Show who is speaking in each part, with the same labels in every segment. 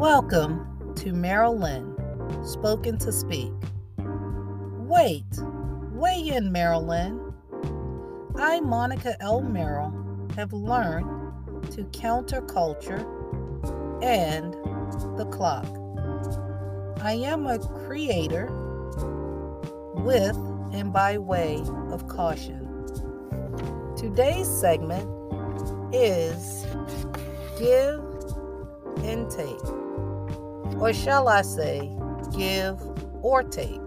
Speaker 1: Welcome to Marilyn, Spoken to Speak. Wait, weigh in, Marilyn. I, Monica L. Merrill, have learned to counter culture and the clock. I am a creator with and by way of caution. Today's segment is Give and Take, or shall I say, Give or Take.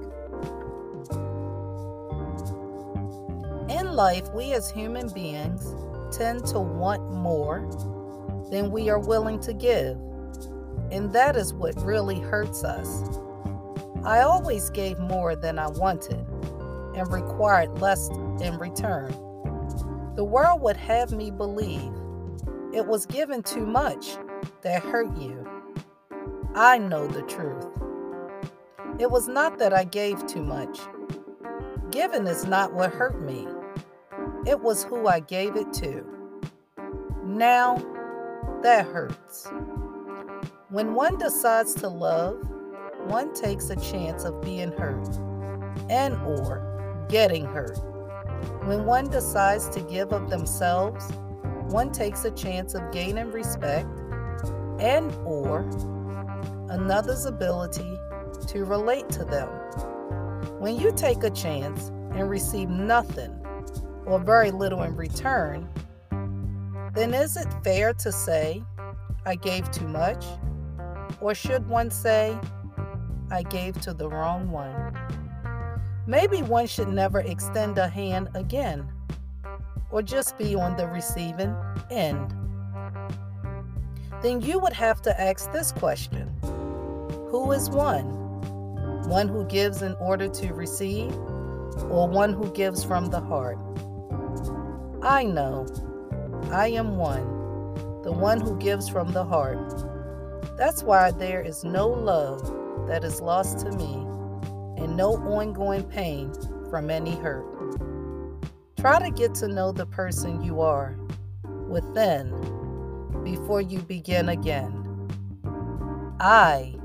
Speaker 1: In life, we as human beings tend to want more than we are willing to give, and that is what really hurts us. I always gave more than I wanted and required less in return. The world would have me believe it was given too much that hurt you. I know the truth. It was not that I gave too much. Giving is not what hurt me. It was who I gave it to. Now, that hurts. When one decides to love, one takes a chance of being hurt and or getting hurt. When one decides to give of themselves, one takes a chance of gaining respect and or another's ability to relate to them. When you take a chance and receive nothing or very little in return, then is it fair to say, I gave too much? Or should one say, I gave to the wrong one? Maybe one should never extend a hand again, or just be on the receiving end. Then you would have to ask this question Who is one? One who gives in order to receive, or one who gives from the heart? I know. I am one, the one who gives from the heart. That's why there is no love that is lost to me and no ongoing pain from any hurt. Try to get to know the person you are within before you begin again. I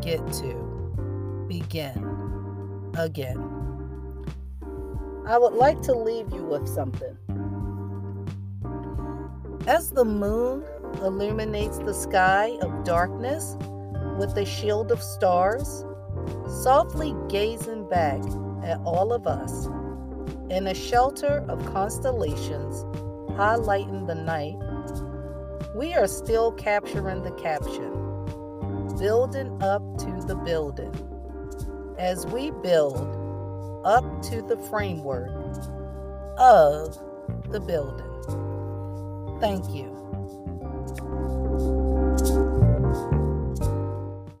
Speaker 1: get to begin again. I would like to leave you with something. As the moon illuminates the sky of darkness with a shield of stars, softly gazing back at all of us in a shelter of constellations highlighting the night, we are still capturing the caption, building up to the building, as we build up to the framework of the building. Thank you.